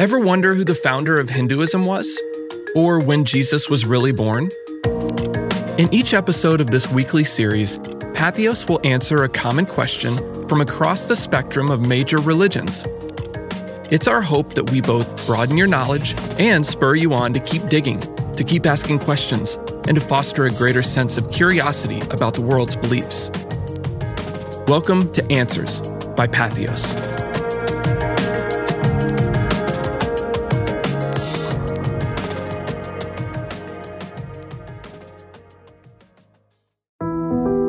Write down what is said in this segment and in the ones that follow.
Ever wonder who the founder of Hinduism was? Or when Jesus was really born? In each episode of this weekly series, Patheos will answer a common question from across the spectrum of major religions. It's our hope that we both broaden your knowledge and spur you on to keep digging, to keep asking questions, and to foster a greater sense of curiosity about the world's beliefs. Welcome to Answers by Patheos.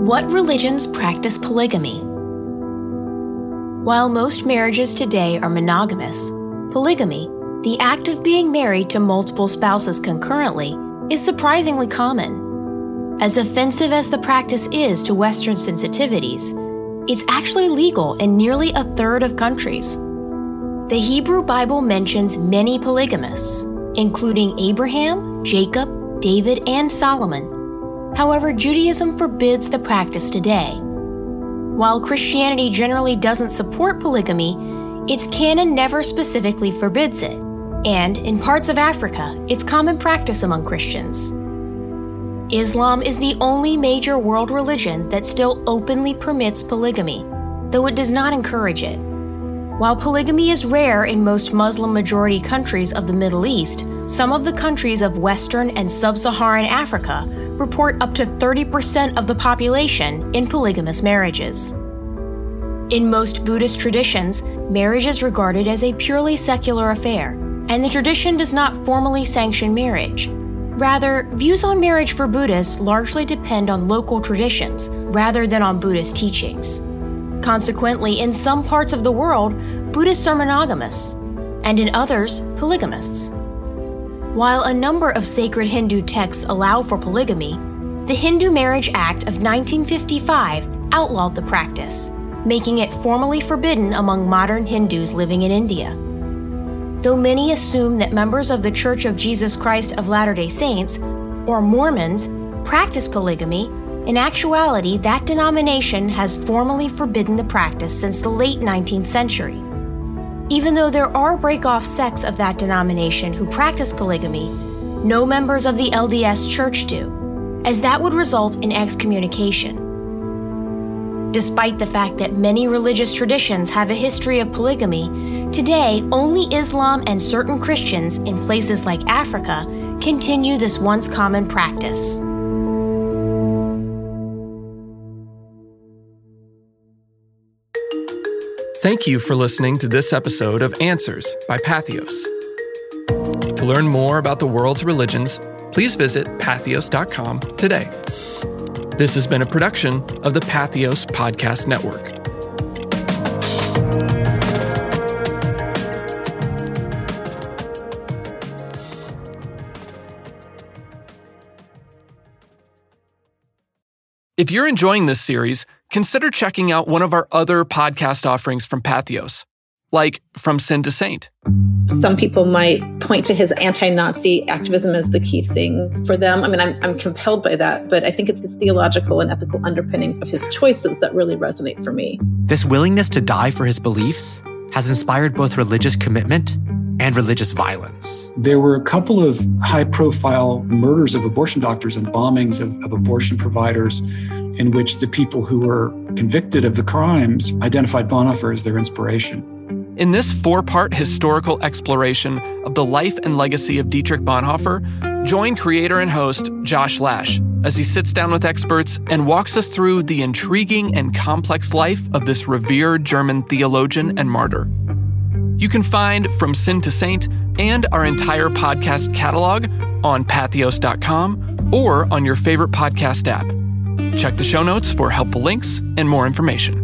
What religions practice polygamy? While most marriages today are monogamous, polygamy, the act of being married to multiple spouses concurrently, is surprisingly common. As offensive as the practice is to Western sensitivities, it's actually legal in nearly a third of countries. The Hebrew Bible mentions many polygamists, including Abraham, Jacob, David, and Solomon. However, Judaism forbids the practice today. While Christianity generally doesn't support polygamy, its canon never specifically forbids it, and in parts of Africa, it's common practice among Christians. Islam is the only major world religion that still openly permits polygamy, though it does not encourage it. While polygamy is rare in most Muslim majority countries of the Middle East, some of the countries of Western and Sub Saharan Africa report up to 30% of the population in polygamous marriages. In most Buddhist traditions, marriage is regarded as a purely secular affair, and the tradition does not formally sanction marriage. Rather, views on marriage for Buddhists largely depend on local traditions rather than on Buddhist teachings. Consequently, in some parts of the world, Buddhists are monogamous, and in others, polygamists. While a number of sacred Hindu texts allow for polygamy, the Hindu Marriage Act of 1955 outlawed the practice, making it formally forbidden among modern Hindus living in India. Though many assume that members of the Church of Jesus Christ of Latter day Saints, or Mormons, practice polygamy, in actuality, that denomination has formally forbidden the practice since the late 19th century. Even though there are break-off sects of that denomination who practice polygamy, no members of the LDS Church do, as that would result in excommunication. Despite the fact that many religious traditions have a history of polygamy, today only Islam and certain Christians in places like Africa continue this once common practice. Thank you for listening to this episode of Answers by Patheos. To learn more about the world's religions, please visit patheos.com today. This has been a production of the Patheos Podcast Network. If you're enjoying this series, consider checking out one of our other podcast offerings from Patheos, like From Sin to Saint. Some people might point to his anti Nazi activism as the key thing for them. I mean, I'm, I'm compelled by that, but I think it's his theological and ethical underpinnings of his choices that really resonate for me. This willingness to die for his beliefs has inspired both religious commitment and religious violence. There were a couple of high profile murders of abortion doctors and bombings of, of, abortion providers in which the people who were convicted of the crimes identified Bonhoeffer as their inspiration. In this four part historical exploration of the life and legacy of Dietrich Bonhoeffer, join creator and host Josh Lash as he sits down with experts and walks us through the intriguing and complex life of this revered German theologian and martyr. You can find From Sin to Saint and our entire podcast catalog on patheos.com or on your favorite podcast app. Check the show notes for helpful links and more information.